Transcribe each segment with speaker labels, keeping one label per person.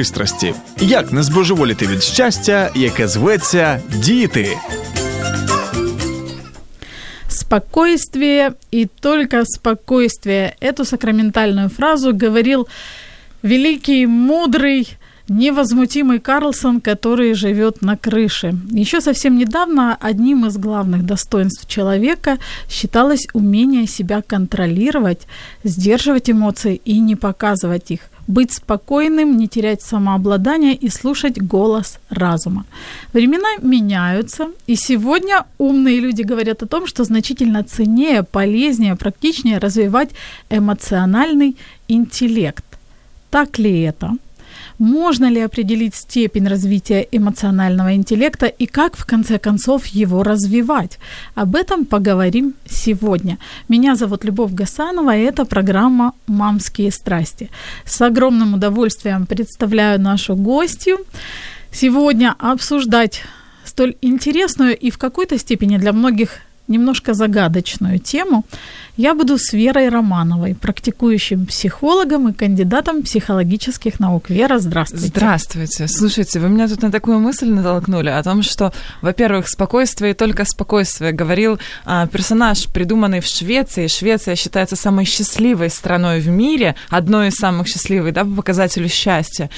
Speaker 1: пристрасті. Як не збожеволіти від щастя, яке зветься діти.
Speaker 2: Спокойствие и только спокойствие. Эту сакраментальную фразу говорил великий, мудрый, невозмутимый Карлсон, который живет на крыше. Еще совсем недавно одним из главных достоинств человека считалось умение себя контролировать, сдерживать эмоции и не показывать их быть спокойным, не терять самообладание и слушать голос разума. Времена меняются, и сегодня умные люди говорят о том, что значительно ценнее, полезнее, практичнее развивать эмоциональный интеллект. Так ли это? Можно ли определить степень развития эмоционального интеллекта и как, в конце концов, его развивать? Об этом поговорим сегодня. Меня зовут Любовь Гасанова, и это программа «Мамские страсти». С огромным удовольствием представляю нашу гостью. Сегодня обсуждать столь интересную и в какой-то степени для многих немножко загадочную тему я буду с Верой Романовой, практикующим психологом и кандидатом психологических наук. Вера, здравствуйте.
Speaker 3: Здравствуйте. Слушайте, вы меня тут на такую мысль натолкнули о том, что, во-первых, спокойствие и только спокойствие, говорил а, персонаж, придуманный в Швеции. Швеция считается самой счастливой страной в мире, одной из самых счастливых, да, по показателю счастья.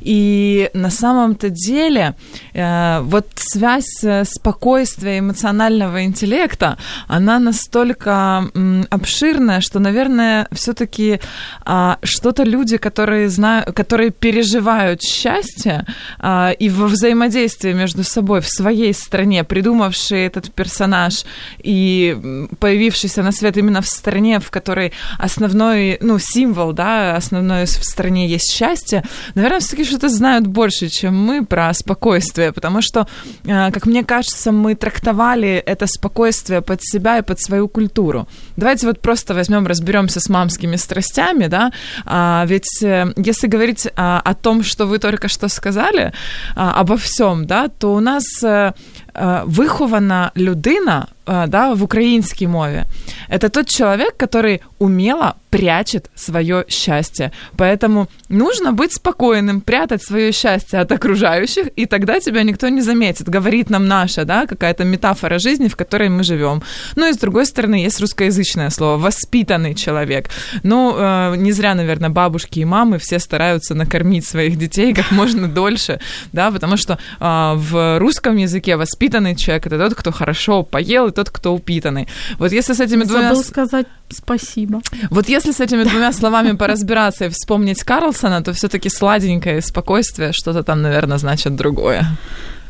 Speaker 3: И на самом-то деле э, вот связь спокойствия эмоционального интеллекта, она настолько обширная, что, наверное, все-таки а, что-то люди, которые знают, которые переживают счастье а, и во взаимодействии между собой в своей стране, придумавшие этот персонаж и появившийся на свет именно в стране, в которой основной, ну, символ, да, основной в стране есть счастье, наверное, все-таки что-то знают больше, чем мы про спокойствие, потому что, а, как мне кажется, мы трактовали это спокойствие под себя и под свою культуру. Давайте вот просто возьмем, разберемся с мамскими страстями, да, а, ведь э, если говорить а, о том, что вы только что сказали, а, обо всем, да, то у нас э, э, вихована людина да, в українській мові. Это тот человек, который умело прячет свое счастье. Поэтому нужно быть спокойным, прятать свое счастье от окружающих, и тогда тебя никто не заметит. Говорит нам наша, да, какая-то метафора жизни, в которой мы живем. Ну и с другой стороны, есть русскоязычное слово «воспитанный человек». Ну, э, не зря, наверное, бабушки и мамы все стараются накормить своих детей как можно дольше, да, потому что э, в русском языке воспитанный человек – это тот, кто хорошо поел, тот, кто упитанный. Вот если с этими двумя...
Speaker 2: Забыл сказать спасибо.
Speaker 3: Вот если с этими двумя словами поразбираться и вспомнить Карлсона, то все-таки сладенькое спокойствие что-то там, наверное, значит другое.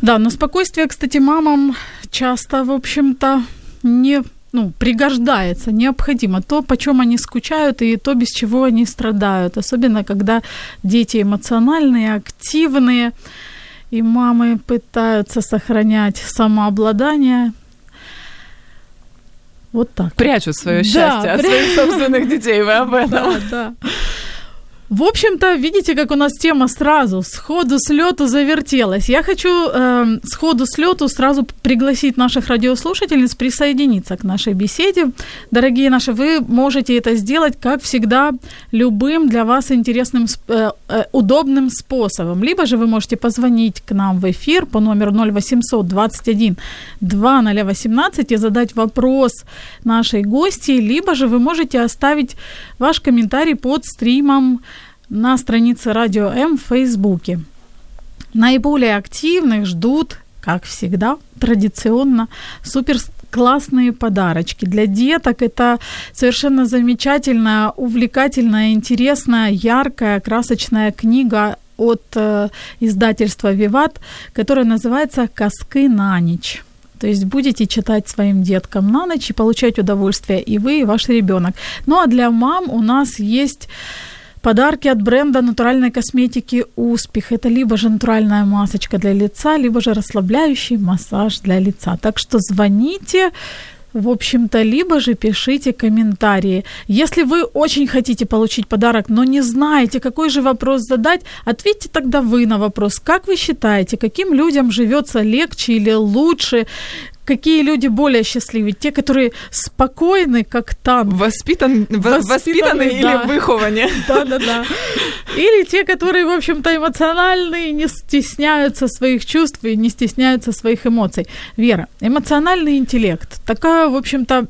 Speaker 2: Да, но спокойствие, кстати, мамам часто, в общем-то, не ну, пригождается, необходимо. То, по чем они скучают, и то, без чего они страдают. Особенно, когда дети эмоциональные, активные, и мамы пытаются сохранять самообладание, вот так.
Speaker 3: Прячут свое счастье да, от своих собственных детей, вы об этом.
Speaker 2: Да, да. В общем-то, видите, как у нас тема сразу, сходу с лету завертелась. Я хочу э, сходу с лету сразу пригласить наших радиослушательниц присоединиться к нашей беседе. Дорогие наши, вы можете это сделать, как всегда, любым для вас интересным, э, э, удобным способом. Либо же вы можете позвонить к нам в эфир по номеру 0800 21 2018 и задать вопрос нашей гости, либо же вы можете оставить ваш комментарий под стримом на странице Радио М в Фейсбуке. Наиболее активных ждут, как всегда, традиционно, супер классные подарочки. Для деток это совершенно замечательная, увлекательная, интересная, яркая, красочная книга от э, издательства «Виват», которая называется «Коски на ночь». То есть будете читать своим деткам на ночь и получать удовольствие и вы, и ваш ребенок. Ну а для мам у нас есть подарки от бренда натуральной косметики «Успех». Это либо же натуральная масочка для лица, либо же расслабляющий массаж для лица. Так что звоните, в общем-то, либо же пишите комментарии. Если вы очень хотите получить подарок, но не знаете, какой же вопрос задать, ответьте тогда вы на вопрос. Как вы считаете, каким людям живется легче или лучше? Какие люди более счастливы? Те, которые спокойны, как танк.
Speaker 3: Воспитан, воспитаны, воспитаны да. или выхованные.
Speaker 2: Да-да-да. Или те, которые, в общем-то, эмоциональные, не стесняются своих чувств и не стесняются своих эмоций. Вера, эмоциональный интеллект. Такая, в общем-то,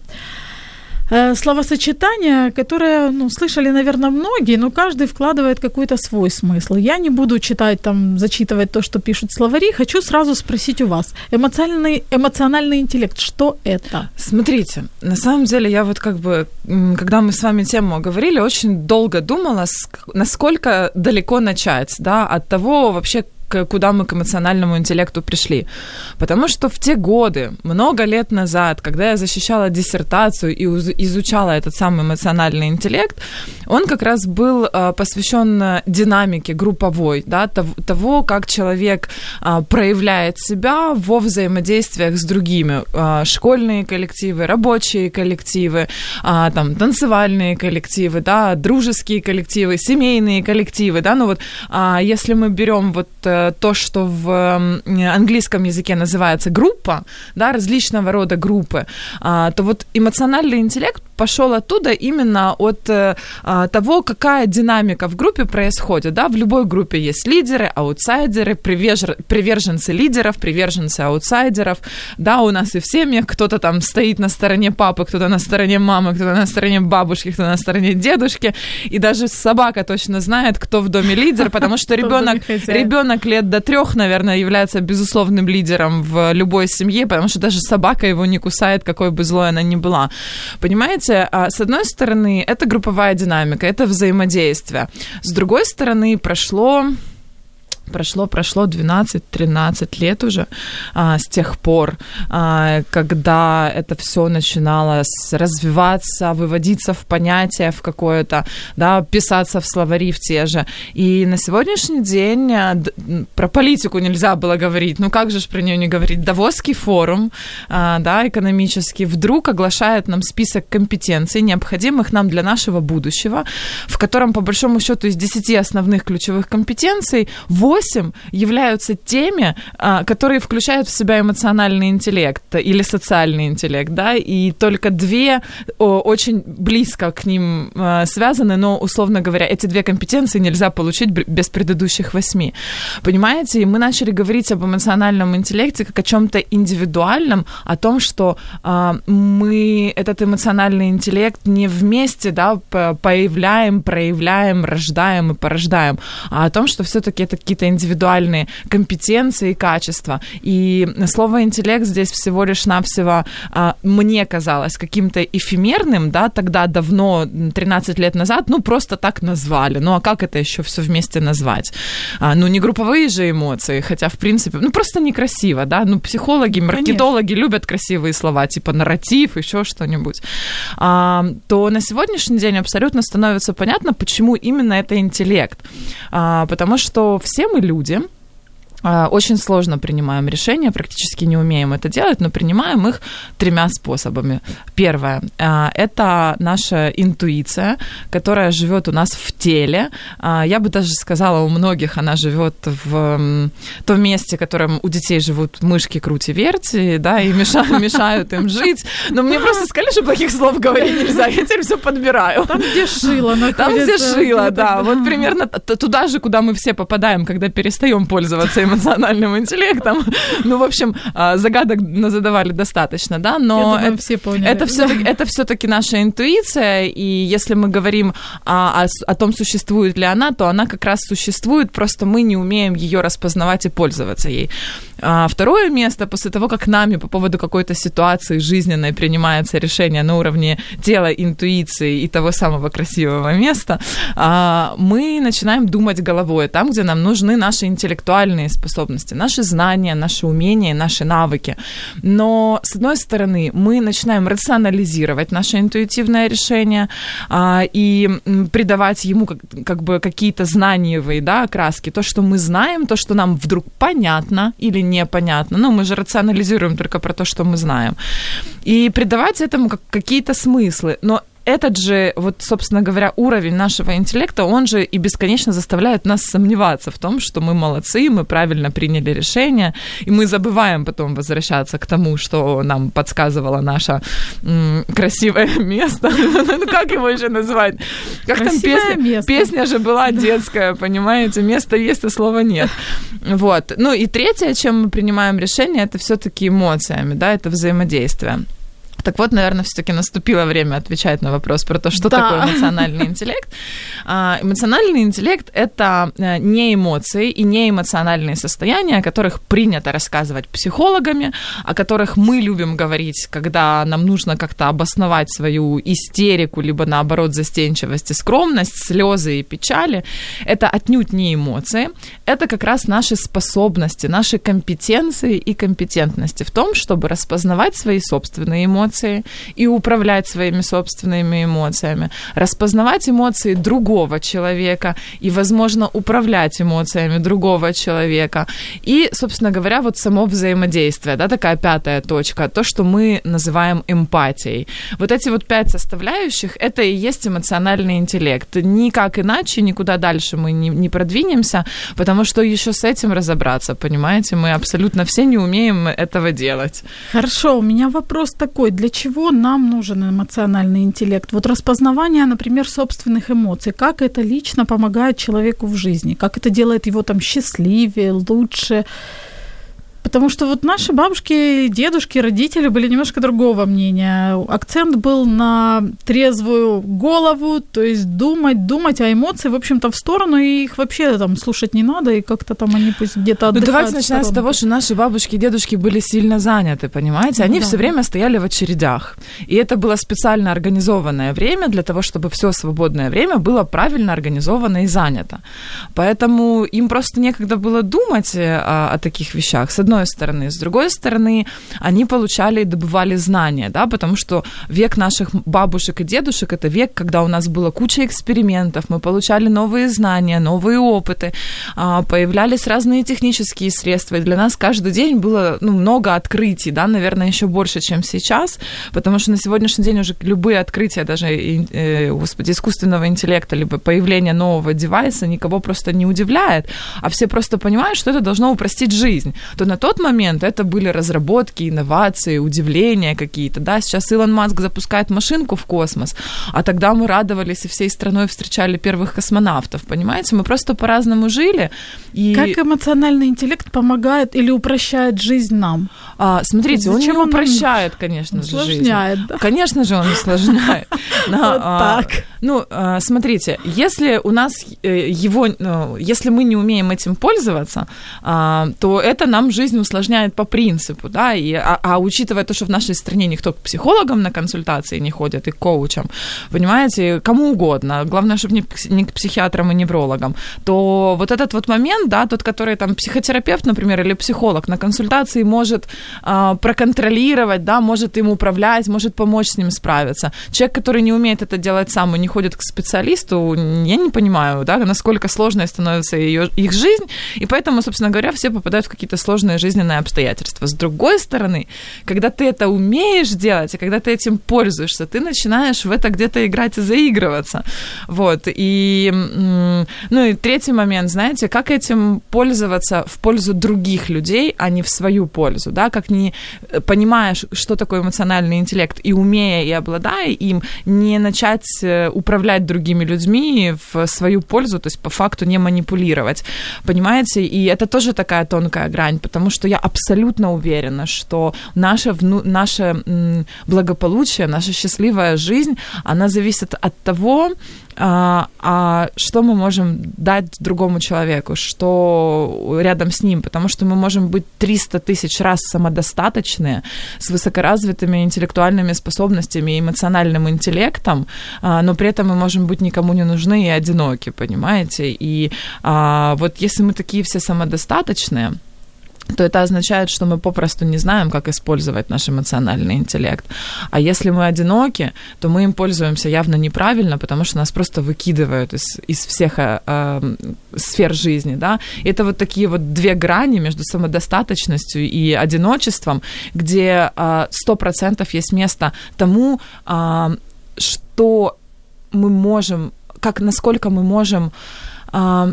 Speaker 2: Э, словосочетание, которое, ну, слышали, наверное, многие, но каждый вкладывает какой-то свой смысл. Я не буду читать там, зачитывать то, что пишут словари, хочу сразу спросить у вас. Эмоциональный, эмоциональный интеллект, что это?
Speaker 3: Смотрите, на самом деле я вот как бы, когда мы с вами тему говорили, очень долго думала, насколько далеко начать, да, от того вообще, к, куда мы к эмоциональному интеллекту пришли. Потому что в те годы, много лет назад, когда я защищала диссертацию и изучала этот самый эмоциональный интеллект, он как раз был а, посвящен динамике групповой, да, того, как человек а, проявляет себя во взаимодействиях с другими. А, школьные коллективы, рабочие коллективы, там, танцевальные коллективы, да, дружеские коллективы, семейные коллективы, да, ну вот если мы берем вот э, то, что в английском языке называется группа, да, различного рода группы, а, то вот эмоциональный интеллект пошел оттуда именно от э, а, того, какая динамика в группе происходит. Да? В любой группе есть лидеры, аутсайдеры, привержен, приверженцы лидеров, приверженцы аутсайдеров. Да, у нас и в семьях кто-то там стоит на стороне папы, кто-то на стороне мамы, кто-то на стороне бабушки, кто-то на стороне дедушки. И даже собака точно знает, кто в доме лидер, потому что ребенок, ребенок лет до трех, наверное, является безусловным лидером в любой семье, потому что даже собака его не кусает, какой бы злой она ни была. Понимаете? Знаете, а, с одной стороны, это групповая динамика, это взаимодействие. С другой стороны, прошло прошло, прошло 12-13 лет уже а, с тех пор, а, когда это все начинало развиваться, выводиться в понятие в какое-то, да, писаться в словари в те же. И на сегодняшний день а, про политику нельзя было говорить, ну как же про нее не говорить? Давосский форум, а, да, экономический, вдруг оглашает нам список компетенций, необходимых нам для нашего будущего, в котором, по большому счету, из 10 основных ключевых компетенций 8 8 являются теми, а, которые включают в себя эмоциональный интеллект или социальный интеллект, да, и только две очень близко к ним а, связаны, но, условно говоря, эти две компетенции нельзя получить без предыдущих восьми. Понимаете, и мы начали говорить об эмоциональном интеллекте как о чем-то индивидуальном, о том, что а, мы этот эмоциональный интеллект не вместе, да, появляем, проявляем, рождаем и порождаем, а о том, что все-таки это какие-то индивидуальные компетенции и качества. И слово интеллект здесь всего лишь навсего а, мне казалось каким-то эфемерным, да, тогда давно, 13 лет назад, ну, просто так назвали. Ну, а как это еще все вместе назвать? А, ну, не групповые же эмоции, хотя, в принципе, ну, просто некрасиво, да, ну, психологи, маркетологи Конечно. любят красивые слова, типа нарратив, еще что-нибудь. А, то на сегодняшний день абсолютно становится понятно, почему именно это интеллект. А, потому что все мы люди, а, очень сложно принимаем решения, практически не умеем это делать, но принимаем их тремя способами. Первое а, – это наша интуиция, которая живет у нас в теле. А, я бы даже сказала, у многих она живет в том месте, в котором у детей живут мышки, крути, верти, да, и мешают, мешают им жить. Но мне просто сказали, что плохих слов говорить нельзя, я теперь все подбираю.
Speaker 2: Там, где шило находится.
Speaker 3: Там, где шило, да. Вот примерно туда же, куда мы все попадаем, когда перестаем пользоваться эмоциональным интеллектом. Ну, в общем, а, загадок задавали достаточно, да, но
Speaker 2: думаю, это, все поняли.
Speaker 3: это, все, это все-таки наша интуиция, и если мы говорим о, о, о том, том, существует ли она, то она как раз существует, просто мы не умеем ее распознавать и пользоваться ей. А второе место, после того, как нами по поводу какой-то ситуации жизненной принимается решение на уровне тела, интуиции и того самого красивого места, а, мы начинаем думать головой, там, где нам нужны наши интеллектуальные способности, наши знания, наши умения, наши навыки. Но, с одной стороны, мы начинаем рационализировать наше интуитивное решение а, и придавать ему как, как бы какие-то знаниевые да, окраски, то, что мы знаем, то, что нам вдруг понятно или непонятно. Ну, мы же рационализируем только про то, что мы знаем. И придавать этому как какие-то смыслы. Но этот же, вот, собственно говоря, уровень нашего интеллекта, он же и бесконечно заставляет нас сомневаться в том, что мы молодцы, мы правильно приняли решение, и мы забываем потом возвращаться к тому, что нам подсказывало наше м- красивое место. Ну, как его еще назвать? Как там песня? Песня же была детская, понимаете? Место есть, а слова нет. Вот. Ну и третье, чем мы принимаем решение, это все-таки эмоциями, да, это взаимодействие. Так вот, наверное, все-таки наступило время отвечать на вопрос про то, что да. такое эмоциональный интеллект. А, эмоциональный интеллект – это э, не эмоции и не эмоциональные состояния, о которых принято рассказывать психологами, о которых мы любим говорить, когда нам нужно как-то обосновать свою истерику, либо, наоборот, застенчивость и скромность, слезы и печали. Это отнюдь не эмоции, это как раз наши способности, наши компетенции и компетентности в том, чтобы распознавать свои собственные эмоции, эмоции и управлять своими собственными эмоциями, распознавать эмоции другого человека и, возможно, управлять эмоциями другого человека. И, собственно говоря, вот само взаимодействие, да, такая пятая точка, то, что мы называем эмпатией. Вот эти вот пять составляющих, это и есть эмоциональный интеллект. Никак иначе, никуда дальше мы не, не продвинемся, потому что еще с этим разобраться, понимаете, мы абсолютно все не умеем этого делать.
Speaker 2: Хорошо, у меня вопрос такой для чего нам нужен эмоциональный интеллект? Вот распознавание, например, собственных эмоций. Как это лично помогает человеку в жизни? Как это делает его там счастливее, лучше? Потому что вот наши бабушки, дедушки, родители были немножко другого мнения. Акцент был на трезвую голову, то есть думать, думать, а эмоции, в общем-то, в сторону, и их вообще там слушать не надо, и как-то там они пусть где-то отдыхают.
Speaker 3: Ну, давайте начнем с того, что наши бабушки и дедушки были сильно заняты, понимаете? Они ну, да. все время стояли в очередях. И это было специально организованное время для того, чтобы все свободное время было правильно организовано и занято. Поэтому им просто некогда было думать о, э, о таких вещах. С одной одной стороны. С другой стороны, они получали и добывали знания, да, потому что век наших бабушек и дедушек – это век, когда у нас была куча экспериментов, мы получали новые знания, новые опыты, а, появлялись разные технические средства, и для нас каждый день было ну, много открытий, да, наверное, еще больше, чем сейчас, потому что на сегодняшний день уже любые открытия, даже, э, господи, искусственного интеллекта, либо появление нового девайса никого просто не удивляет, а все просто понимают, что это должно упростить жизнь, то на тот момент это были разработки, инновации, удивления какие-то, да, сейчас Илон Маск запускает машинку в космос, а тогда мы радовались и всей страной встречали первых космонавтов, понимаете, мы просто по-разному жили.
Speaker 2: И... Как эмоциональный интеллект помогает или упрощает жизнь нам?
Speaker 3: А, смотрите, он не он упрощает, конечно же, жизнь.
Speaker 2: Да?
Speaker 3: Конечно же, он усложняет.
Speaker 2: Вот а, так.
Speaker 3: Ну, а, смотрите, если у нас э, его, ну, если мы не умеем этим пользоваться, то это нам жизнь жизнь усложняет по принципу, да, и, а, а учитывая то, что в нашей стране никто к психологам на консультации не ходит и к коучам, понимаете, кому угодно, главное, чтобы не, не к психиатрам и неврологам, то вот этот вот момент, да, тот, который там психотерапевт, например, или психолог на консультации может а, проконтролировать, да, может им управлять, может помочь с ним справиться. Человек, который не умеет это делать сам и не ходит к специалисту, я не понимаю, да, насколько сложной становится ее, их жизнь, и поэтому, собственно говоря, все попадают в какие-то сложные жизненные обстоятельства. С другой стороны, когда ты это умеешь делать, и когда ты этим пользуешься, ты начинаешь в это где-то играть и заигрываться. Вот. И, ну и третий момент, знаете, как этим пользоваться в пользу других людей, а не в свою пользу, да, как не понимаешь, что такое эмоциональный интеллект, и умея и обладая им, не начать э, управлять другими людьми в свою пользу, то есть по факту не манипулировать. Понимаете? И это тоже такая тонкая грань, потому что я абсолютно уверена, что наше, вну, наше благополучие, наша счастливая жизнь, она зависит от того, а, а что мы можем дать другому человеку, что рядом с ним, потому что мы можем быть 300 тысяч раз самодостаточные, с высокоразвитыми интеллектуальными способностями, эмоциональным интеллектом, а, но при этом мы можем быть никому не нужны и одиноки, понимаете? И а, вот если мы такие все самодостаточные, то это означает, что мы попросту не знаем, как использовать наш эмоциональный интеллект. А если мы одиноки, то мы им пользуемся явно неправильно, потому что нас просто выкидывают из, из всех э, э, сфер жизни. Да? Это вот такие вот две грани между самодостаточностью и одиночеством, где э, процентов есть место тому, э, что мы можем, как насколько мы можем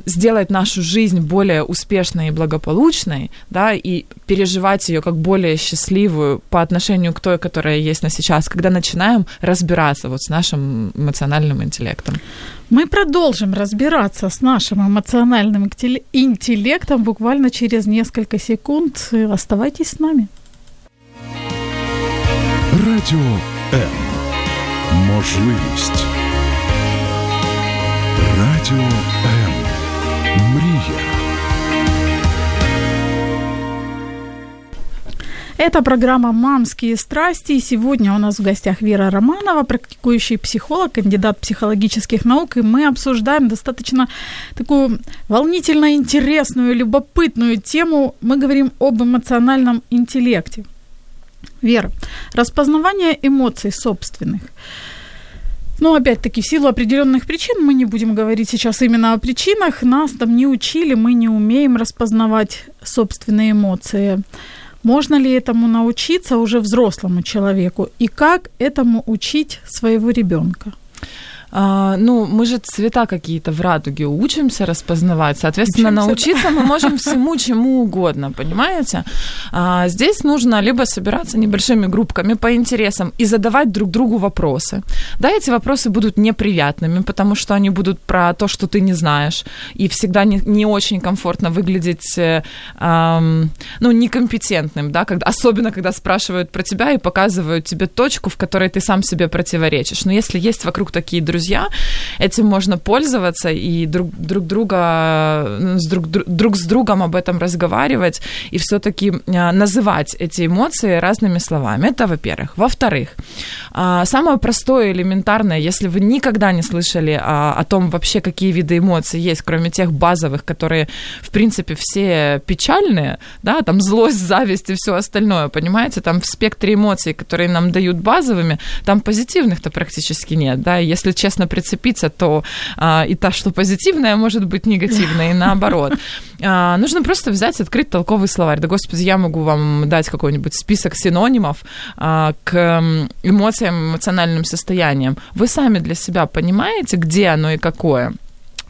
Speaker 3: сделать нашу жизнь более успешной и благополучной, да, и переживать ее как более счастливую по отношению к той, которая есть на сейчас, когда начинаем разбираться вот с нашим эмоциональным интеллектом.
Speaker 2: Мы продолжим разбираться с нашим эмоциональным интеллектом буквально через несколько секунд. Оставайтесь с нами.
Speaker 4: Радіо М. Можливість. Радіо М.
Speaker 2: Это программа «Мамские страсти». И сегодня у нас в гостях Вера Романова, практикующий психолог, кандидат психологических наук. И мы обсуждаем достаточно такую волнительно интересную, любопытную тему. Мы говорим об эмоциональном интеллекте. Вера, распознавание эмоций собственных – но опять-таки, в силу определенных причин, мы не будем говорить сейчас именно о причинах, нас там не учили, мы не умеем распознавать собственные эмоции. Можно ли этому научиться уже взрослому человеку? И как этому учить своего ребенка?
Speaker 3: А, ну, мы же цвета какие-то в радуге учимся распознавать. Соответственно, учимся, научиться мы можем всему, чему угодно, понимаете? А, здесь нужно либо собираться небольшими группками по интересам и задавать друг другу вопросы. Да, эти вопросы будут неприятными, потому что они будут про то, что ты не знаешь, и всегда не, не очень комфортно выглядеть, эм, ну, некомпетентным, да, когда, особенно когда спрашивают про тебя и показывают тебе точку, в которой ты сам себе противоречишь. Но если есть вокруг такие друзья, друзья, этим можно пользоваться и друг, друг друга, ну, с друг, друг с другом об этом разговаривать и все-таки а, называть эти эмоции разными словами. Это, во-первых. Во-вторых, а, самое простое, элементарное, если вы никогда не слышали о, о том вообще, какие виды эмоций есть, кроме тех базовых, которые, в принципе, все печальные, да, там злость, зависть и все остальное, понимаете, там в спектре эмоций, которые нам дают базовыми, там позитивных-то практически нет, да, если честно прицепиться, то а, и та, что позитивная, может быть негативная, и наоборот. А, нужно просто взять, открыть толковый словарь. Да, господи, я могу вам дать какой-нибудь список синонимов а, к эмоциям, эмоциональным состояниям. Вы сами для себя понимаете, где оно и какое?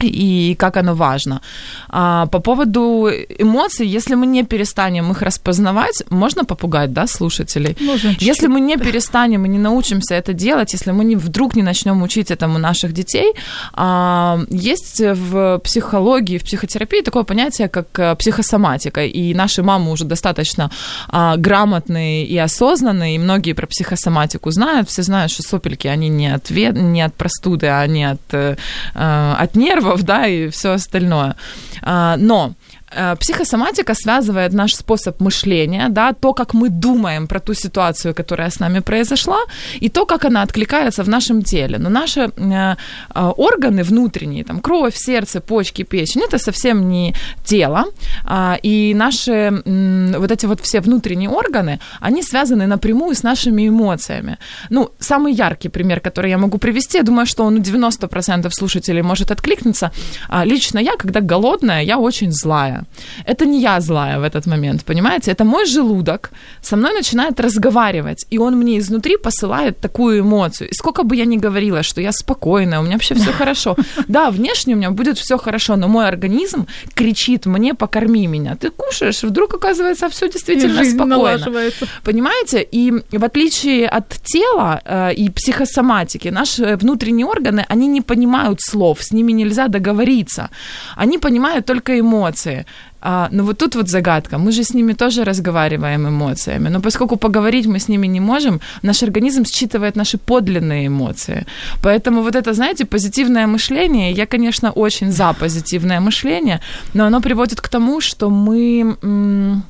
Speaker 3: И как оно важно. А, по поводу эмоций, если мы не перестанем их распознавать, можно попугать, да, слушателей?
Speaker 2: Можно.
Speaker 3: Если мы не перестанем и не научимся это делать, если мы не, вдруг не начнем учить этому наших детей, а, есть в психологии, в психотерапии такое понятие, как э, психосоматика, и наши мамы уже достаточно а, грамотные и осознанные, и многие про психосоматику знают, все знают, что сопельки, они не от, не от простуды, а не от, э, от нервов, нервов, да, и все остальное. А, но психосоматика связывает наш способ мышления, да, то, как мы думаем про ту ситуацию, которая с нами произошла, и то, как она откликается в нашем теле. Но наши э, э, органы внутренние, там, кровь, сердце, почки, печень, это совсем не тело, э, и наши э, вот эти вот все внутренние органы, они связаны напрямую с нашими эмоциями. Ну, самый яркий пример, который я могу привести, я думаю, что он у 90% слушателей может откликнуться. Лично я, когда голодная, я очень злая. Это не я злая в этот момент, понимаете? Это мой желудок со мной начинает разговаривать, и он мне изнутри посылает такую эмоцию. И сколько бы я ни говорила, что я спокойная, у меня вообще все хорошо. Да, внешне у меня будет все хорошо, но мой организм кричит мне, покорми меня. Ты кушаешь, вдруг оказывается все действительно спокойно. Понимаете? И в отличие от тела э, и психосоматики, наши внутренние органы, они не понимают слов, с ними нельзя договориться. Они понимают только эмоции. А, но вот тут вот загадка. Мы же с ними тоже разговариваем эмоциями. Но поскольку поговорить мы с ними не можем, наш организм считывает наши подлинные эмоции. Поэтому вот это, знаете, позитивное мышление, я, конечно, очень за позитивное мышление, но оно приводит к тому, что мы... М-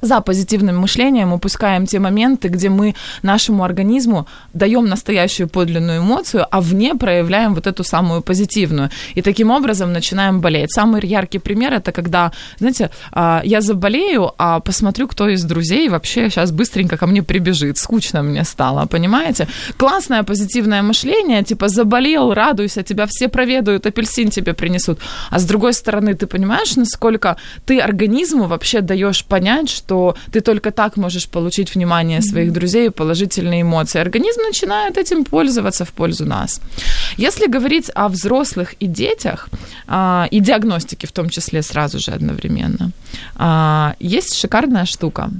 Speaker 3: за позитивным мышлением упускаем те моменты, где мы нашему организму даем настоящую подлинную эмоцию, а вне проявляем вот эту самую позитивную. И таким образом начинаем болеть. Самый яркий пример это когда, знаете, а, я заболею, а посмотрю, кто из друзей вообще сейчас быстренько ко мне прибежит. Скучно мне стало, понимаете? Классное позитивное мышление, типа заболел, радуйся, тебя все проведают, апельсин тебе принесут. А с другой стороны, ты понимаешь, насколько ты организму вообще даешь понять, что что ты только так можешь получить внимание своих друзей и положительные эмоции. Организм начинает этим пользоваться в пользу нас. Если говорить о взрослых и детях, а, и диагностике в том числе сразу же одновременно, а, есть шикарная штука.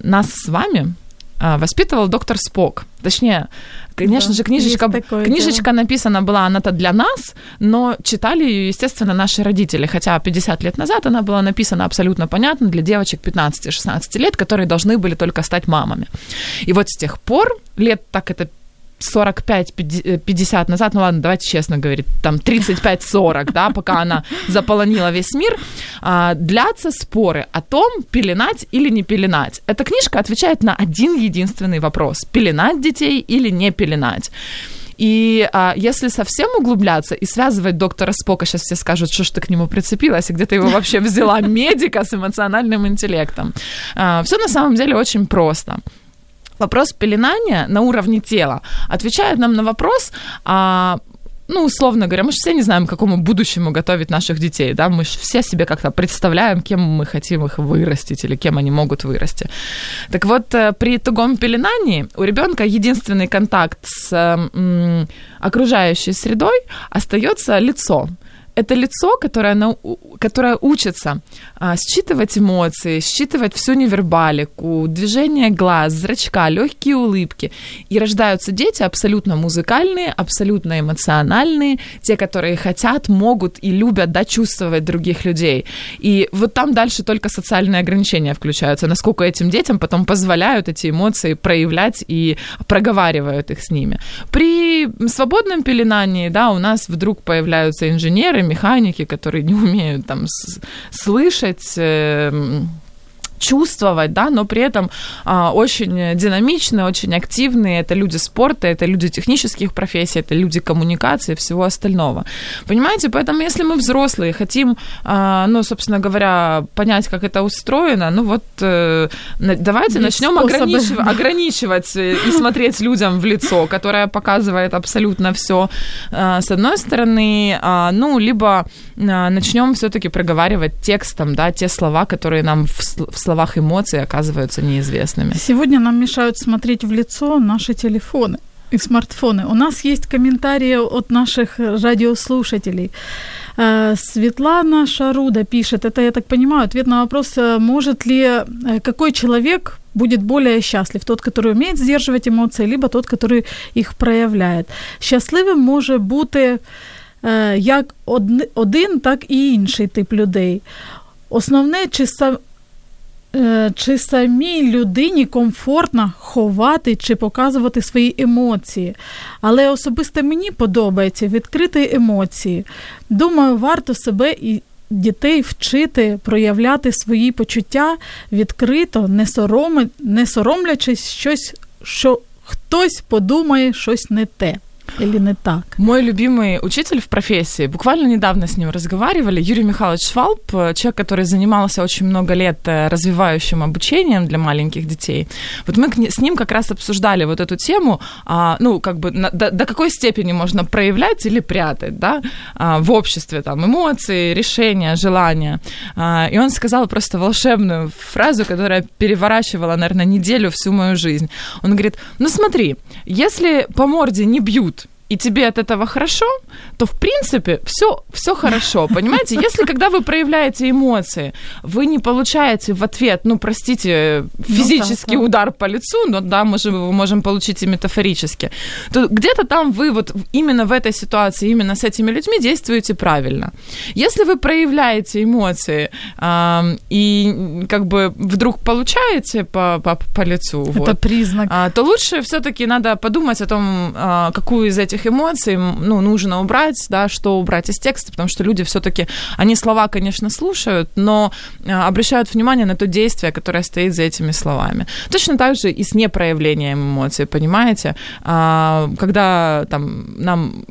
Speaker 3: Нас с вами воспитывал доктор Спок. Точнее, конечно да, же, книжечка, книжечка дело. написана была она-то для нас, но читали ее, естественно, наши родители. Хотя 50 лет назад она была написана абсолютно понятно для девочек 15-16 лет, которые должны были только стать мамами. И вот с тех пор, лет так это 45-50 назад, ну ладно, давайте честно говорить, там 35-40, да, пока она заполонила весь мир, а, длятся споры о том, пеленать или не пеленать. Эта книжка отвечает на один единственный вопрос. Пеленать детей или не пеленать. И а, если совсем углубляться и связывать доктора Спока, сейчас все скажут, что ж ты к нему прицепилась, и где ты его вообще взяла, медика с эмоциональным интеллектом. А, все на самом деле очень просто вопрос пеленания на уровне тела отвечает нам на вопрос, а, ну, условно говоря, мы же все не знаем, к какому будущему готовить наших детей, да, мы же все себе как-то представляем, кем мы хотим их вырастить или кем они могут вырасти. Так вот, э, при тугом пеленании у ребенка единственный контакт с м, окружающей средой остается лицо это лицо, которое, которое учится а, считывать эмоции, считывать всю невербалику, движение глаз, зрачка, легкие улыбки. И рождаются дети абсолютно музыкальные, абсолютно эмоциональные, те, которые хотят, могут и любят да, чувствовать других людей. И вот там дальше только социальные ограничения включаются, насколько этим детям потом позволяют эти эмоции проявлять и проговаривают их с ними. При свободном пеленании, да, у нас вдруг появляются инженеры, механики, которые не умеют там слышать, э, чувствовать, да, но при этом а, очень динамичные, очень активные. Это люди спорта, это люди технических профессий, это люди коммуникации, всего остального. Понимаете, поэтому если мы взрослые, хотим, а, ну, собственно говоря, понять, как это устроено, ну вот э, давайте Есть начнем ограничив- ограничивать и смотреть людям в лицо, которое показывает абсолютно все. А, с одной стороны, а, ну, либо а, начнем все-таки проговаривать текстом, да, те слова, которые нам в, в словах эмоций оказываются неизвестными.
Speaker 2: Сегодня нам мешают смотреть в лицо наши телефоны и смартфоны. У нас есть комментарии от наших радиослушателей. Э, Светлана Шаруда пишет, это, я так понимаю, ответ на вопрос, э, может ли, э, какой человек будет более счастлив, тот, который умеет сдерживать эмоции, либо тот, который их проявляет. Счастливым може бути як один, так і інший тип людей. Основне, чи чи самій людині комфортно ховати чи показувати свої емоції. Але особисто мені подобається відкрити емоції. Думаю, варто себе і дітей вчити проявляти свої почуття відкрито, не, сороми, не соромлячись щось, що хтось подумає щось не те. Или не так?
Speaker 3: Мой любимый учитель в профессии, буквально недавно с ним разговаривали, Юрий Михайлович Швалб, человек, который занимался очень много лет э, развивающим обучением для маленьких детей. Вот мы с ним как раз обсуждали вот эту тему, а, ну, как бы до, до какой степени можно проявлять или прятать, да, а, в обществе, там, эмоции, решения, желания. А, и он сказал просто волшебную фразу, которая переворачивала, наверное, неделю всю мою жизнь. Он говорит, ну смотри, если по морде не бьют, и тебе от этого хорошо, то в принципе все, все хорошо, понимаете? Если когда вы проявляете эмоции, вы не получаете в ответ, ну, простите, физический ну, да, да. удар по лицу, но да, мы же его можем получить и метафорически, то где-то там вы вот именно в этой ситуации, именно с этими людьми действуете правильно. Если вы проявляете эмоции э, и как бы вдруг получаете по, по, по лицу,
Speaker 2: это вот, признак,
Speaker 3: э, то лучше все-таки надо подумать о том, э, какую из этих эмоций ну, нужно убрать, да, что убрать из текста, потому что люди все-таки, они слова, конечно, слушают, но а, обращают внимание на то действие, которое стоит за этими словами. Точно так же и с непроявлением эмоций, понимаете? А, когда там нам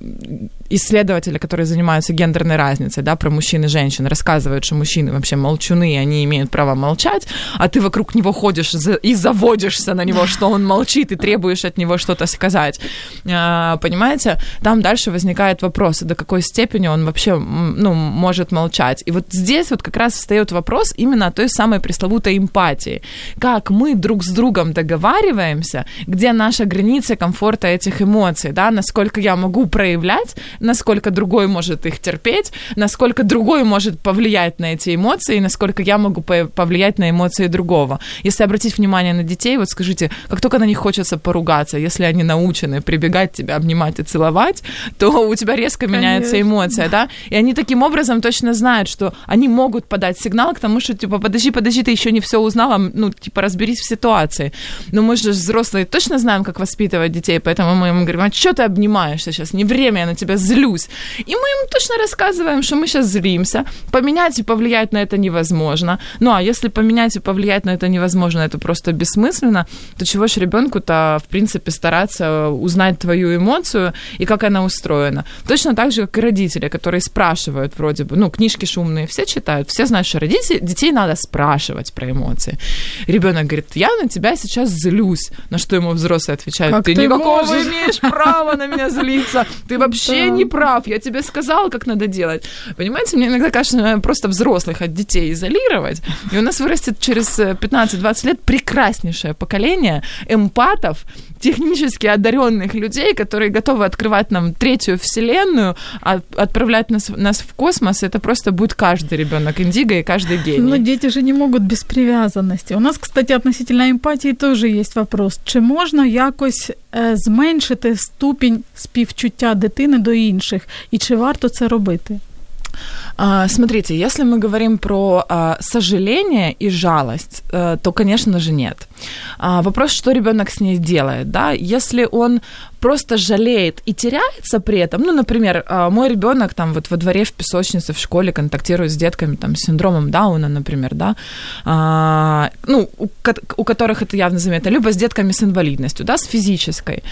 Speaker 3: исследователи, которые занимаются гендерной разницей, да, про мужчин и женщин, рассказывают, что мужчины вообще молчуны, они имеют право молчать, а ты вокруг него ходишь и заводишься на него, что он молчит, и требуешь от него что-то сказать. А, понимаете? Там дальше возникает вопрос, до какой степени он вообще, ну, может молчать. И вот здесь вот как раз встает вопрос именно о той самой пресловутой эмпатии. Как мы друг с другом договариваемся, где наша граница комфорта этих эмоций, да, насколько я могу проявлять насколько другой может их терпеть, насколько другой может повлиять на эти эмоции, и насколько я могу повлиять на эмоции другого. Если обратить внимание на детей, вот скажите, как только на них хочется поругаться, если они научены прибегать тебя, обнимать и целовать, то у тебя резко Конечно. меняется эмоция, да? И они таким образом точно знают, что они могут подать сигнал к тому, что, типа, подожди, подожди, ты еще не все узнала, ну, типа, разберись в ситуации. Но мы же взрослые точно знаем, как воспитывать детей, поэтому мы им говорим, а что ты обнимаешься сейчас? Не время, я на тебя злюсь. И мы им точно рассказываем, что мы сейчас злимся, поменять и повлиять на это невозможно. Ну, а если поменять и повлиять на это невозможно, это просто бессмысленно, то чего ж ребенку-то, в принципе, стараться узнать твою эмоцию и как она устроена. Точно так же, как и родители, которые спрашивают вроде бы, ну, книжки шумные все читают, все знают, что родители, детей надо спрашивать про эмоции. Ребенок говорит, я на тебя сейчас злюсь. На что ему взрослый отвечает,
Speaker 2: как
Speaker 3: ты,
Speaker 2: ты
Speaker 3: никакого
Speaker 2: можешь?
Speaker 3: имеешь права на меня злиться, ты вообще не прав, я тебе сказала, как надо делать. Понимаете, мне иногда кажется, просто взрослых от детей изолировать, и у нас вырастет через 15-20 лет прекраснейшее поколение эмпатов, технически одаренных людей, которые готовы открывать нам третью вселенную, а отправлять нас, нас в космос, это просто будет каждый ребенок индиго и каждый гений.
Speaker 2: Но дети же не могут без привязанности. У нас, кстати, относительно эмпатии тоже есть вопрос. Чи можна якось зменшити ступінь співчуття дитини до інших? І чи варто це робити?
Speaker 3: Смотрите, если мы говорим про сожаление и жалость, э, то, конечно же, нет. Вопрос, что ребенок с ней делает, да? Если он просто жалеет и теряется при этом, ну, например, мой ребенок там вот во дворе в песочнице в школе контактирует с детками там с синдромом Дауна, например, да, ну, у которых это явно заметно, либо с детками с инвалидностью, да, с физической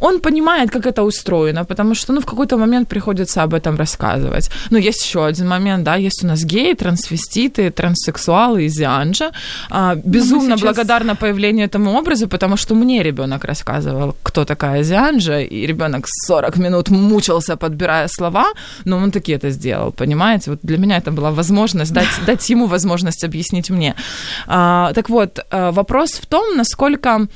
Speaker 3: он понимает, как это устроено, потому что, ну, в какой-то момент приходится об этом рассказывать. Ну, есть еще один момент, да, есть у нас геи, трансвеститы, транссексуалы и зианжа. А, безумно сейчас... благодарна появлению этому образу, потому что мне ребенок рассказывал, кто такая зианжа, и ребенок 40 минут мучился, подбирая слова, но он таки это сделал, понимаете? Вот для меня это была возможность дать, дать ему возможность объяснить мне. А, так вот, а, вопрос в том, насколько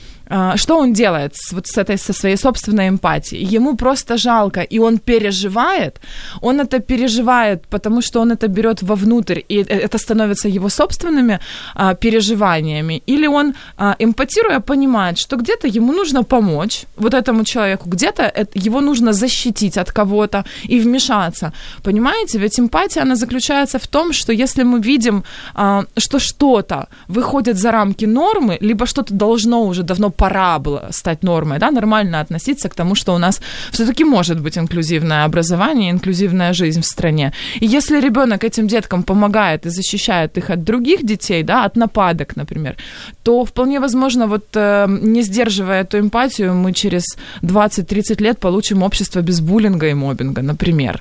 Speaker 3: что он делает с, вот с этой, со своей собственной эмпатией? Ему просто жалко, и он переживает. Он это переживает, потому что он это берет вовнутрь, и это становится его собственными а, переживаниями. Или он, а, эмпатируя, понимает, что где-то ему нужно помочь вот этому человеку, где-то его нужно защитить от кого-то и вмешаться. Понимаете? Ведь эмпатия, она заключается в том, что если мы видим, а, что что-то выходит за рамки нормы, либо что-то должно уже давно пора было стать нормой, да, нормально относиться к тому, что у нас все-таки может быть инклюзивное образование, инклюзивная жизнь в стране. И если ребенок этим деткам помогает и защищает их от других детей, да, от нападок, например, то вполне возможно, вот э, не сдерживая эту эмпатию, мы через 20-30 лет получим общество без буллинга и мобинга, например.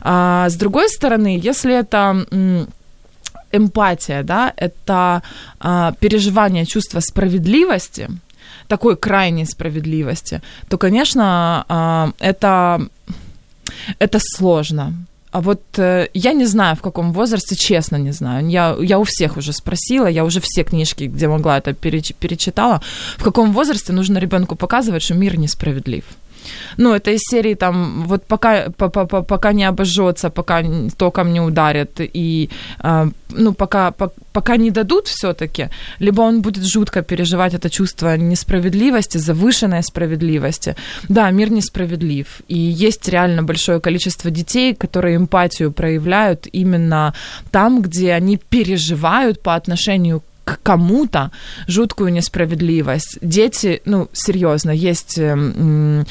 Speaker 3: А с другой стороны, если это эмпатия, да, это а, переживание чувства справедливости, такой крайней справедливости, то, конечно, а, это, это сложно. А вот э, я не знаю, в каком возрасте, честно не знаю. Я, я у всех уже спросила, я уже все книжки, где могла это переч, перечитала. В каком возрасте нужно ребенку показывать, что мир несправедлив? Ну, это из серии там, вот пока, пока, пока не обожжется, пока током не ударят, и, э, ну, пока, пока не дадут все таки либо он будет жутко переживать это чувство несправедливости, завышенной справедливости. Да, мир несправедлив, и есть реально большое количество детей, которые эмпатию проявляют именно там, где они переживают по отношению к кому-то жуткую несправедливость. Дети, ну, серьезно, есть эм,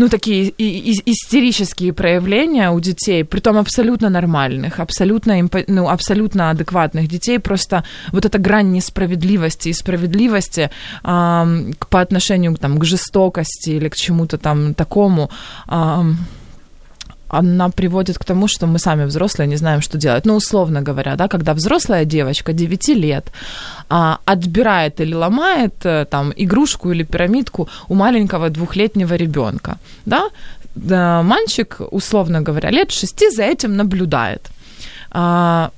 Speaker 3: ну, такие истерические проявления у детей, притом абсолютно нормальных, абсолютно, ну, абсолютно адекватных детей, просто вот эта грань несправедливости и справедливости э, по отношению там, к жестокости или к чему-то там такому, э, она приводит к тому, что мы сами взрослые не знаем, что делать. Ну, условно говоря, да, когда взрослая девочка 9 лет а, отбирает или ломает э, там игрушку или пирамидку у маленького двухлетнего ребенка, да, да мальчик, условно говоря, лет 6 за этим наблюдает. А,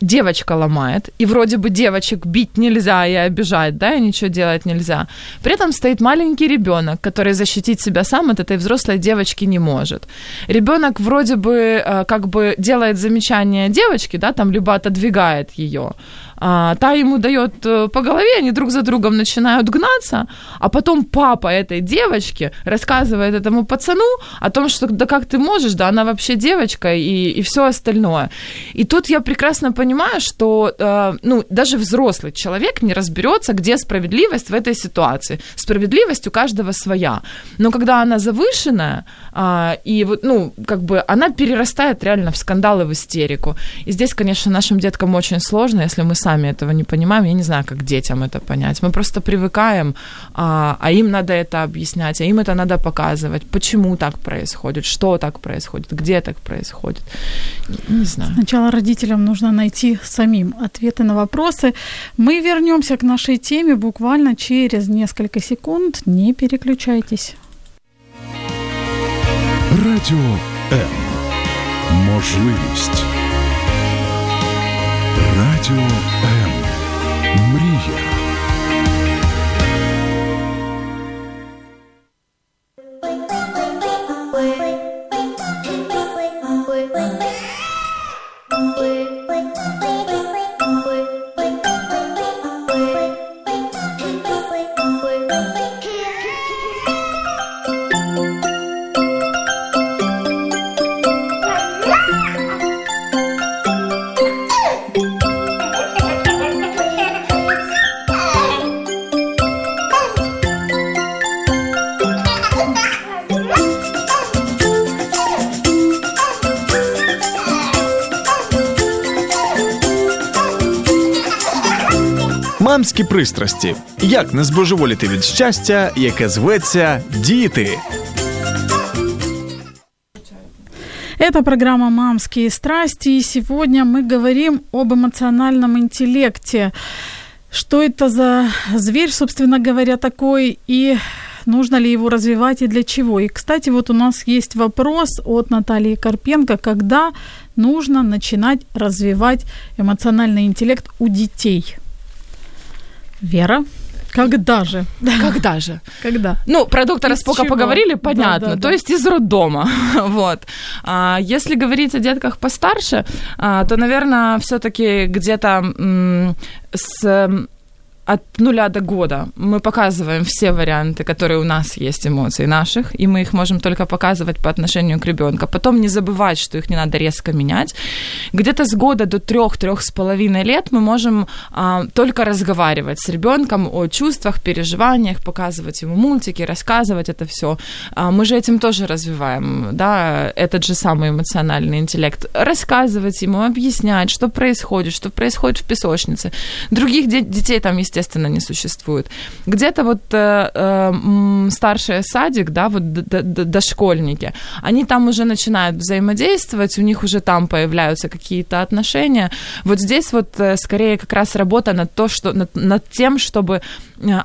Speaker 3: девочка ломает, и вроде бы девочек бить нельзя и обижать, да, и ничего делать нельзя. При этом стоит маленький ребенок, который защитить себя сам от этой взрослой девочки не может. Ребенок вроде бы э, как бы делает замечание девочке, да, там либо отодвигает ее, та ему дает э, по голове, они друг за другом начинают гнаться, а потом папа этой девочки рассказывает этому пацану о том, что да как ты можешь, да она вообще девочка и, и все остальное. И тут я прекрасно понимаю, что э, ну, даже взрослый человек не разберется, где справедливость в этой ситуации. Справедливость у каждого своя. Но когда она завышенная, э, и вот, ну, как бы она перерастает реально в скандалы, в истерику. И здесь, конечно, нашим деткам очень сложно, если мы сами этого не понимаем. Я не знаю, как детям это понять. Мы просто привыкаем, а, а им надо это объяснять, а им это надо показывать, почему так происходит, что так происходит, где так происходит. Не знаю.
Speaker 2: Сначала родителям нужно найти самим ответы на вопросы. Мы вернемся к нашей теме буквально через несколько секунд. Не переключайтесь.
Speaker 4: Радіо М. Можливість. Радіо
Speaker 1: Мамські пристрасті. Як не збожеволіти від щастя, яке зветься діти.
Speaker 2: Это программа «Мамские страсти», и сегодня мы говорим об эмоциональном интеллекте. Что это за зверь, собственно говоря, такой, и нужно ли его развивать и для чего. И, кстати, вот у нас есть вопрос от Натальи Карпенко, когда нужно начинать развивать эмоциональный интеллект у детей. Вера, когда же?
Speaker 3: Когда же?
Speaker 2: Когда?
Speaker 3: Ну, про доктора
Speaker 2: Из
Speaker 3: Спока
Speaker 2: чего?
Speaker 3: поговорили, понятно.
Speaker 2: Да, да,
Speaker 3: то
Speaker 2: да.
Speaker 3: есть из роддома. вот. А, если говорить о детках постарше, а, то, наверное, все-таки где-то м, с от нуля до года мы показываем все варианты, которые у нас есть эмоций наших, и мы их можем только показывать по отношению к ребенку. Потом не забывать, что их не надо резко менять. Где-то с года до трех-трех с половиной лет мы можем а, только разговаривать с ребенком о чувствах, переживаниях, показывать ему мультики, рассказывать это все. А, мы же этим тоже развиваем, да, этот же самый эмоциональный интеллект. Рассказывать ему, объяснять, что происходит, что происходит в песочнице. Других де- детей там, естественно, естественно, не существует. Где-то вот э, э, старший садик, да, вот дошкольники, они там уже начинают взаимодействовать, у них уже там появляются какие-то отношения. Вот здесь вот э, скорее как раз работа над, то, что, над, над тем, чтобы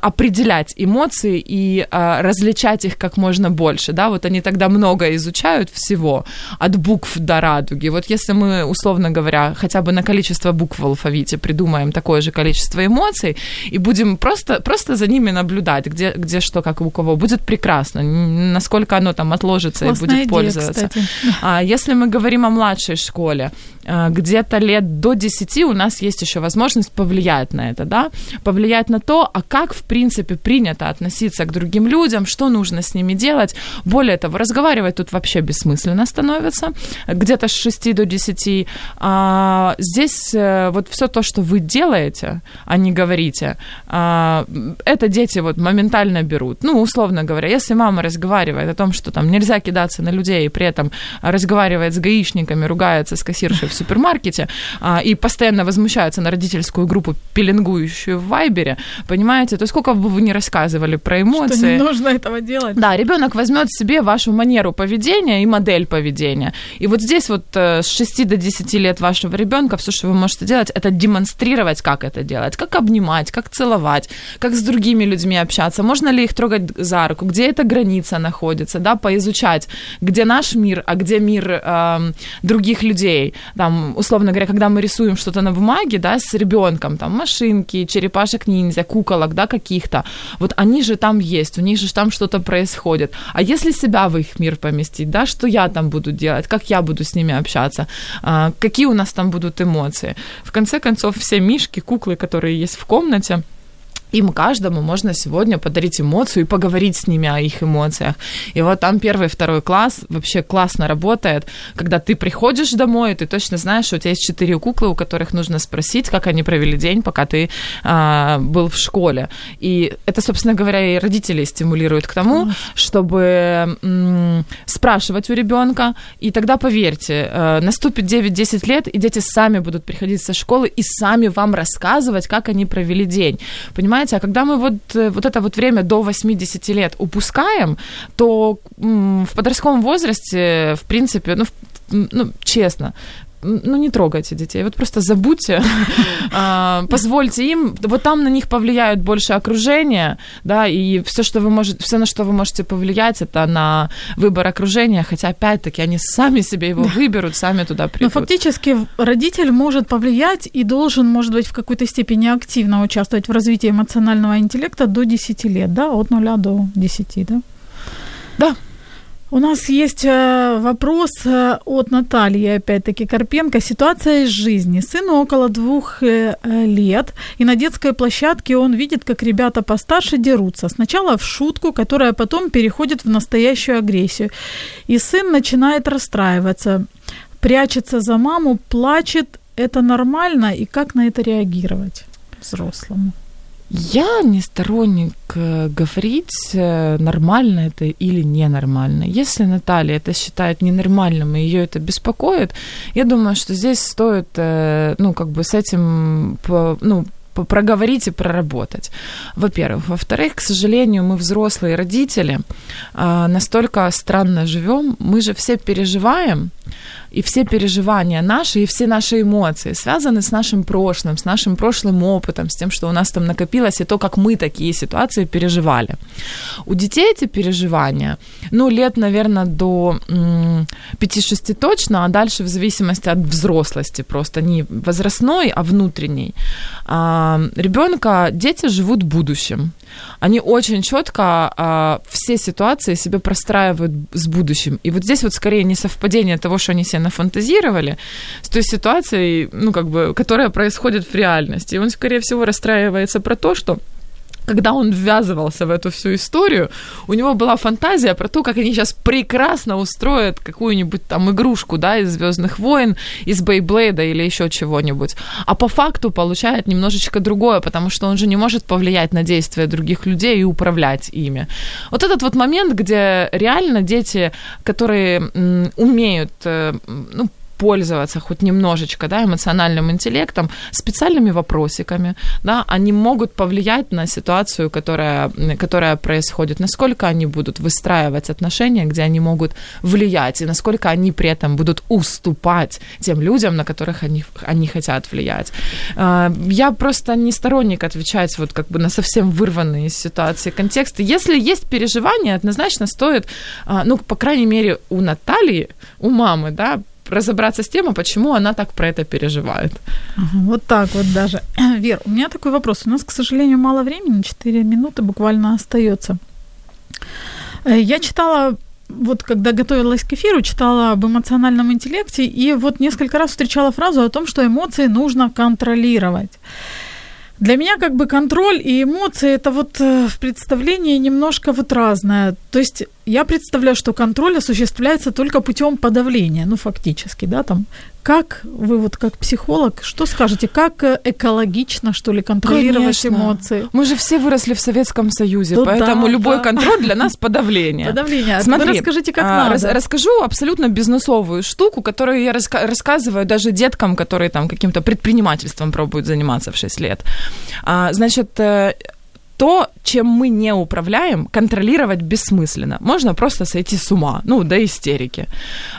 Speaker 3: определять эмоции и э, различать их как можно больше, да, вот они тогда много изучают всего, от букв до радуги. Вот если мы, условно говоря, хотя бы на количество букв в алфавите придумаем такое же количество эмоций, и будем просто, просто за ними наблюдать, где, где что, как у кого. Будет прекрасно, насколько оно там отложится Классная и будет идея, пользоваться. Кстати. А если мы говорим о младшей школе, а, где-то лет до 10 у нас есть еще возможность повлиять на это, да, повлиять на то, а как, в принципе, принято относиться к другим людям, что нужно с ними делать. Более того, разговаривать тут вообще бессмысленно становится, где-то с 6 до 10. А, здесь э, вот все то, что вы делаете, а не говорите, а, это дети вот моментально берут. Ну, условно говоря, если мама разговаривает о том, что там нельзя кидаться на людей, и при этом разговаривает с гаишниками, ругается с кассиршей в супермаркете а, и постоянно возмущаются на родительскую группу, пеленгующую в Вайбере, понимаете, то сколько бы вы ни рассказывали про эмоции. Что
Speaker 2: не нужно этого делать.
Speaker 3: Да, ребенок возьмет себе вашу манеру поведения и модель поведения. И вот здесь вот э, с 6 до 10 лет вашего ребенка все, что вы можете делать, это демонстрировать, как это делать, как обнимать, как целовать, как с другими людьми общаться, можно ли их трогать за руку, где эта граница находится, да, поизучать, где наш мир, а где мир э, других людей, там, условно говоря, когда мы рисуем что-то на бумаге, да, с ребенком, там, машинки, черепашек ниндзя, куколок, да, каких-то, вот они же там есть, у них же там что-то происходит. А если себя в их мир поместить, да, что я там буду делать, как я буду с ними общаться, а, какие у нас там будут эмоции. В конце концов, все мишки, куклы, которые есть в комнате, им каждому можно сегодня подарить эмоцию и поговорить с ними о их эмоциях. И вот там первый, второй класс вообще классно работает, когда ты приходишь домой, и ты точно знаешь, что у тебя есть четыре куклы, у которых нужно спросить, как они провели день, пока ты а, был в школе. И это, собственно говоря, и родителей стимулирует к тому, чтобы м- спрашивать у ребенка, и тогда, поверьте, э, наступит 9-10 лет, и дети сами будут приходить со школы и сами вам рассказывать, как они провели день. Понимаете? Понимаете? А когда мы вот, э, вот это вот время до 80 лет упускаем, то в подростковом возрасте, в принципе, ну, ну честно, ну, не трогайте детей, вот просто забудьте, а, позвольте им, вот там на них повлияют больше окружение, да, и все, что вы можете, все, на что вы можете повлиять, это на выбор окружения, хотя, опять-таки, они сами себе его выберут, сами туда придут.
Speaker 2: Но фактически родитель может повлиять и должен, может быть, в какой-то степени активно участвовать в развитии эмоционального интеллекта до 10 лет, да, от 0 до 10, да?
Speaker 3: Да,
Speaker 2: у нас есть э, вопрос э, от Натальи, опять-таки, Карпенко. Ситуация из жизни. Сыну около двух э, лет, и на детской площадке он видит, как ребята постарше дерутся. Сначала в шутку, которая потом переходит в настоящую агрессию. И сын начинает расстраиваться, прячется за маму, плачет. Это нормально? И как на это реагировать взрослому?
Speaker 3: Я не сторонник э, говорить, э, нормально это или ненормально. Если Наталья это считает ненормальным, и ее это беспокоит, я думаю, что здесь стоит, э, ну, как бы с этим, ну, проговорить и проработать. Во-первых. Во-вторых, к сожалению, мы взрослые родители настолько странно живем, мы же все переживаем, и все переживания наши, и все наши эмоции связаны с нашим прошлым, с нашим прошлым опытом, с тем, что у нас там накопилось, и то, как мы такие ситуации переживали. У детей эти переживания ну, лет, наверное, до 5-6 точно, а дальше в зависимости от взрослости, просто не возрастной, а внутренней. А, ребенка, дети живут будущим. Они очень четко а, все ситуации себе простраивают с будущим. И вот здесь вот скорее не совпадение того, что они себе нафантазировали, с той ситуацией, ну, как бы, которая происходит в реальности. И он, скорее всего, расстраивается про то, что когда он ввязывался в эту всю историю, у него была фантазия про то, как они сейчас прекрасно устроят какую-нибудь там игрушку, да, из Звездных войн, из Бейблейда или еще чего-нибудь. А по факту получает немножечко другое, потому что он же не может повлиять на действия других людей и управлять ими. Вот этот вот момент, где реально дети, которые умеют, э, ну, пользоваться хоть немножечко да, эмоциональным интеллектом, специальными вопросиками, да, они могут повлиять на ситуацию, которая, которая происходит, насколько они будут выстраивать отношения, где они могут влиять, и насколько они при этом будут уступать тем людям, на которых они, они хотят влиять. А, я просто не сторонник отвечать вот как бы на совсем вырванные из ситуации контексты. Если есть переживания, однозначно стоит, а, ну, по крайней мере, у Натальи, у мамы, да, разобраться с тем, почему она так про это переживает.
Speaker 2: Ага, вот так вот даже. Вер, у меня такой вопрос. У нас, к сожалению, мало времени, 4 минуты буквально остается. Э, я читала вот когда готовилась к эфиру, читала об эмоциональном интеллекте, и вот несколько раз встречала фразу о том, что эмоции нужно контролировать. Для меня как бы контроль и эмоции это вот э, в представлении немножко вот разное. То есть я представляю, что контроль осуществляется только путем подавления, ну фактически, да, там. Как вы вот как психолог, что скажете, как э, экологично, что ли, контролировать
Speaker 3: Конечно.
Speaker 2: эмоции?
Speaker 3: Мы же все выросли в Советском Союзе,
Speaker 2: Ну
Speaker 3: поэтому
Speaker 2: да,
Speaker 3: любой
Speaker 2: да.
Speaker 3: контроль для нас подавление.
Speaker 2: Подавление. А
Speaker 3: Смотри,
Speaker 2: расскажите, как
Speaker 3: а,
Speaker 2: надо.
Speaker 3: рас- расскажу абсолютно бизнесовую штуку, которую я раска- рассказываю даже деткам, которые там каким-то предпринимательством пробуют заниматься в 6 лет. А, значит, э, то, чем мы не управляем, контролировать бессмысленно. Можно просто сойти с ума, ну, до истерики.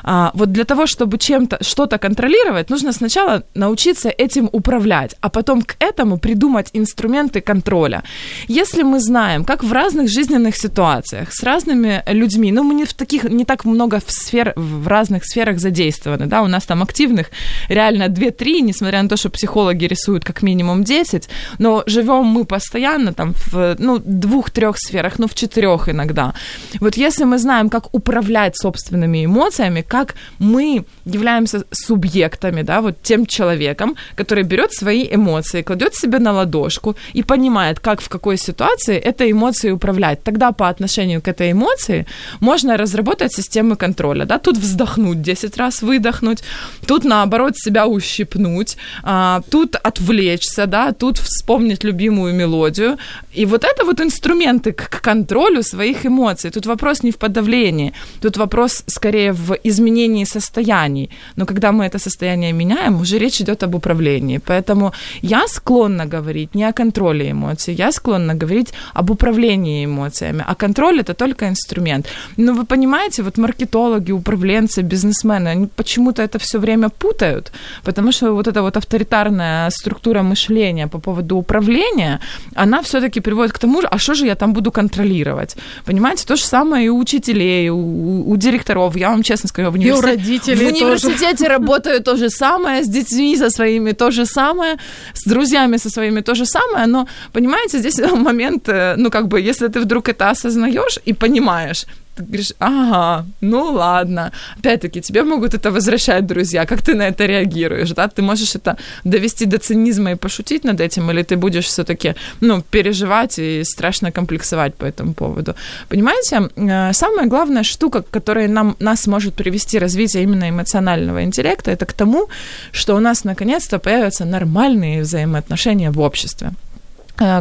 Speaker 3: А, вот для того, чтобы чем-то, что-то контролировать, нужно сначала научиться этим управлять, а потом к этому придумать инструменты контроля. Если мы знаем, как в разных жизненных ситуациях с разными людьми, ну, мы не в таких, не так много в сфер, в разных сферах задействованы, да, у нас там активных реально 2-3, несмотря на то, что психологи рисуют как минимум 10, но живем мы постоянно там ну, двух-трех сферах, ну, в четырех иногда. Вот если мы знаем, как управлять собственными эмоциями, как мы являемся субъектами, да, вот тем человеком, который берет свои эмоции, кладет себе на ладошку и понимает, как в какой ситуации этой эмоцией управлять. Тогда по отношению к этой эмоции можно разработать системы контроля, да, тут вздохнуть 10 раз, выдохнуть, тут наоборот себя ущипнуть, а, тут отвлечься, да, тут вспомнить любимую мелодию. И вот это вот инструменты к к контролю своих эмоций. Тут вопрос не в подавлении, тут вопрос скорее в изменении состояний. Но когда мы это состояние меняем, уже речь идет об управлении. Поэтому я склонна говорить не о контроле эмоций, я склонна говорить об управлении эмоциями. А контроль это только инструмент. Но вы понимаете, вот маркетологи, управленцы, бизнесмены, они почему-то это все время путают, потому что вот эта вот авторитарная структура мышления по поводу управления, она все-таки приводит к тому, а что же я там буду контролировать? Понимаете, то же самое и у учителей, у, у директоров. Я вам честно скажу, в,
Speaker 2: И у родителей
Speaker 3: в
Speaker 2: тоже.
Speaker 3: университете работаю то же самое, с детьми со своими то же самое, с друзьями со своими то же самое, но, понимаете, здесь момент, э, ну, как бы, если ты вдруг это осознаешь и понимаешь, ты говоришь, ага, ну ладно. Опять-таки, тебе могут это возвращать друзья. Как ты на это реагируешь, да? Ты можешь это довести до цинизма и пошутить над этим, или ты будешь все-таки, ну, переживать и страшно комплексовать по этому поводу. Понимаете, э, самая главная штука, которая нам, нас может привести развитие именно эмоционального интеллекта, это к тому, что у нас наконец-то появятся нормальные взаимоотношения в обществе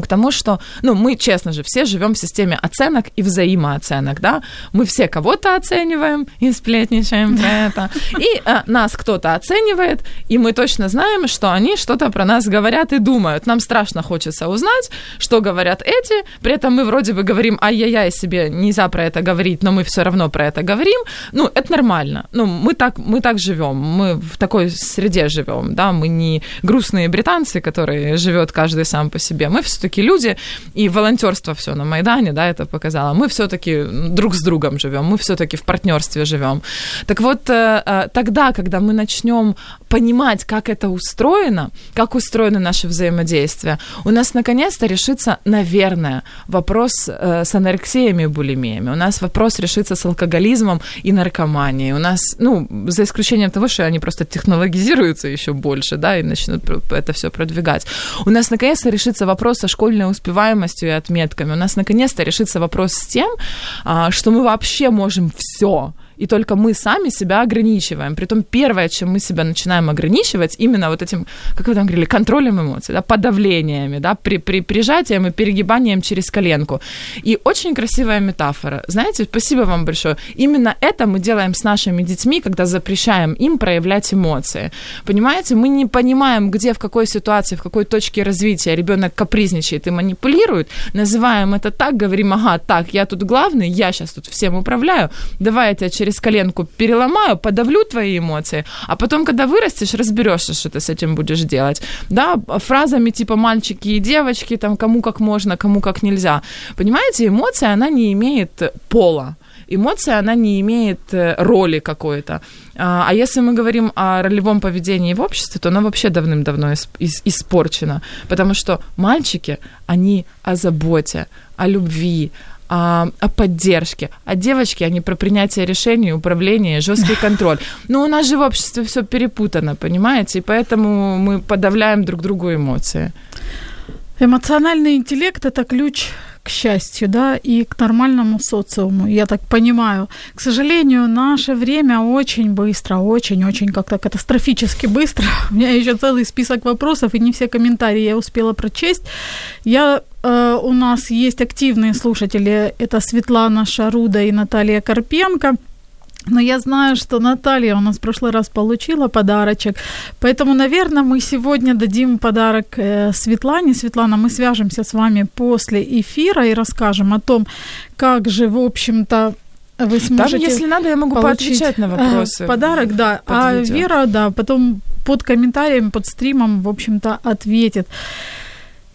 Speaker 3: к тому, что, ну, мы, честно же, все живем в системе оценок и взаимооценок, да, мы все кого-то оцениваем и сплетничаем про это, и э, нас кто-то оценивает, и мы точно знаем, что они что-то про нас говорят и думают. Нам страшно хочется узнать, что говорят эти, при этом мы вроде бы говорим, ай-яй-яй, себе нельзя про это говорить, но мы все равно про это говорим, ну, это нормально, ну, мы так, мы так живем, мы в такой среде живем, да, мы не грустные британцы, которые живет каждый сам по себе, мы все-таки люди, и волонтерство все на Майдане, да, это показало. Мы все-таки друг с другом живем, мы все-таки в партнерстве живем. Так вот, э, э, тогда, когда мы начнем понимать, как это устроено, как устроено наше взаимодействие, у нас наконец-то решится, наверное, вопрос э, с анорексиями и булимиями. У нас вопрос решится с алкоголизмом и наркоманией. У нас, ну, за исключением того, что они просто технологизируются еще больше, да, и начнут это все продвигать. У нас наконец-то решится вопрос со школьной успеваемостью и отметками. У нас наконец-то решится вопрос с тем, а, что мы вообще можем все и только мы сами себя ограничиваем. Притом первое, чем мы себя начинаем ограничивать, именно вот этим, как вы там говорили, контролем эмоций, да, подавлениями, да, при, при, прижатием и перегибанием через коленку. И очень красивая метафора. Знаете, спасибо вам большое. Именно это мы делаем с нашими детьми, когда запрещаем им проявлять эмоции. Понимаете, мы не понимаем, где, в какой ситуации, в какой точке развития ребенок капризничает и манипулирует, называем это так, говорим, ага, так, я тут главный, я сейчас тут всем управляю, давай я тебя через через коленку переломаю, подавлю твои эмоции, а потом, когда вырастешь, разберешься, что ты с этим будешь делать. Да, фразами типа мальчики и девочки, там, кому как можно, кому как нельзя. Понимаете, эмоция, она не имеет пола эмоция, она не имеет э, роли какой-то. А, а если мы говорим о ролевом поведении в обществе, то оно вообще давным-давно испорчено, потому что мальчики, они о заботе, о любви, а, о поддержке, а девочки, они про принятие решений, управление, жесткий контроль. Но у нас же в обществе все перепутано, понимаете, и поэтому мы подавляем друг другу эмоции.
Speaker 2: Эмоциональный интеллект – это ключ к счастью, да, и к нормальному социуму, я так понимаю. К сожалению, наше время очень быстро, очень-очень как-то катастрофически быстро. У меня еще целый список вопросов, и не все комментарии я успела прочесть. Я э, у нас есть активные слушатели, это Светлана Шаруда и Наталья Карпенко – но я знаю, что Наталья у нас в прошлый раз получила подарочек. Поэтому, наверное, мы сегодня дадим подарок э, Светлане. Светлана, мы свяжемся с вами после эфира и расскажем о том, как же, в общем-то, вы сможете
Speaker 3: Там, если надо, я могу поотвечать на вопросы.
Speaker 2: Подарок, да. А Вера, да, потом под комментарием, под стримом, в общем-то, ответит.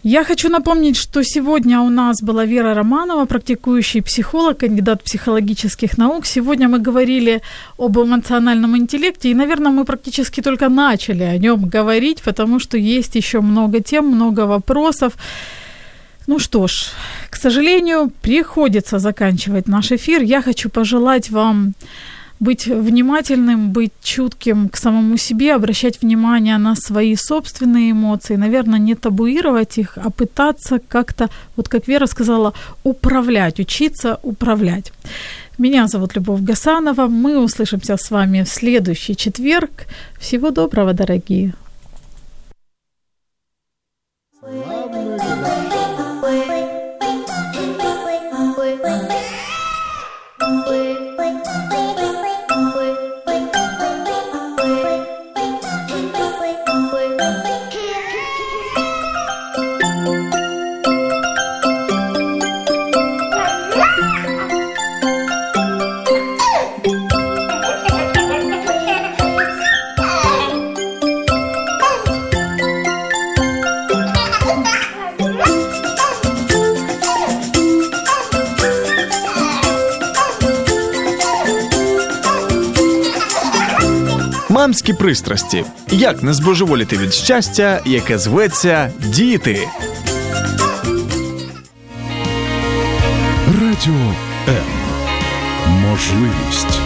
Speaker 2: Я хочу напомнить, что сегодня у нас была Вера Романова, практикующий психолог, кандидат психологических наук. Сегодня мы говорили об эмоциональном интеллекте, и, наверное, мы практически только начали о нем говорить, потому что есть еще много тем, много вопросов. Ну что ж, к сожалению, приходится заканчивать наш эфир. Я хочу пожелать вам быть внимательным, быть чутким к самому себе, обращать внимание на свои собственные эмоции, наверное, не табуировать их, а пытаться как-то, вот как Вера сказала, управлять, учиться управлять. Меня зовут Любовь Гасанова. Мы услышимся с вами в следующий четверг. Всего доброго, дорогие.
Speaker 1: Мамські пристрасті. Як не збожеволіти від щастя, яке зветься діти.
Speaker 4: Радіо М. Можливість.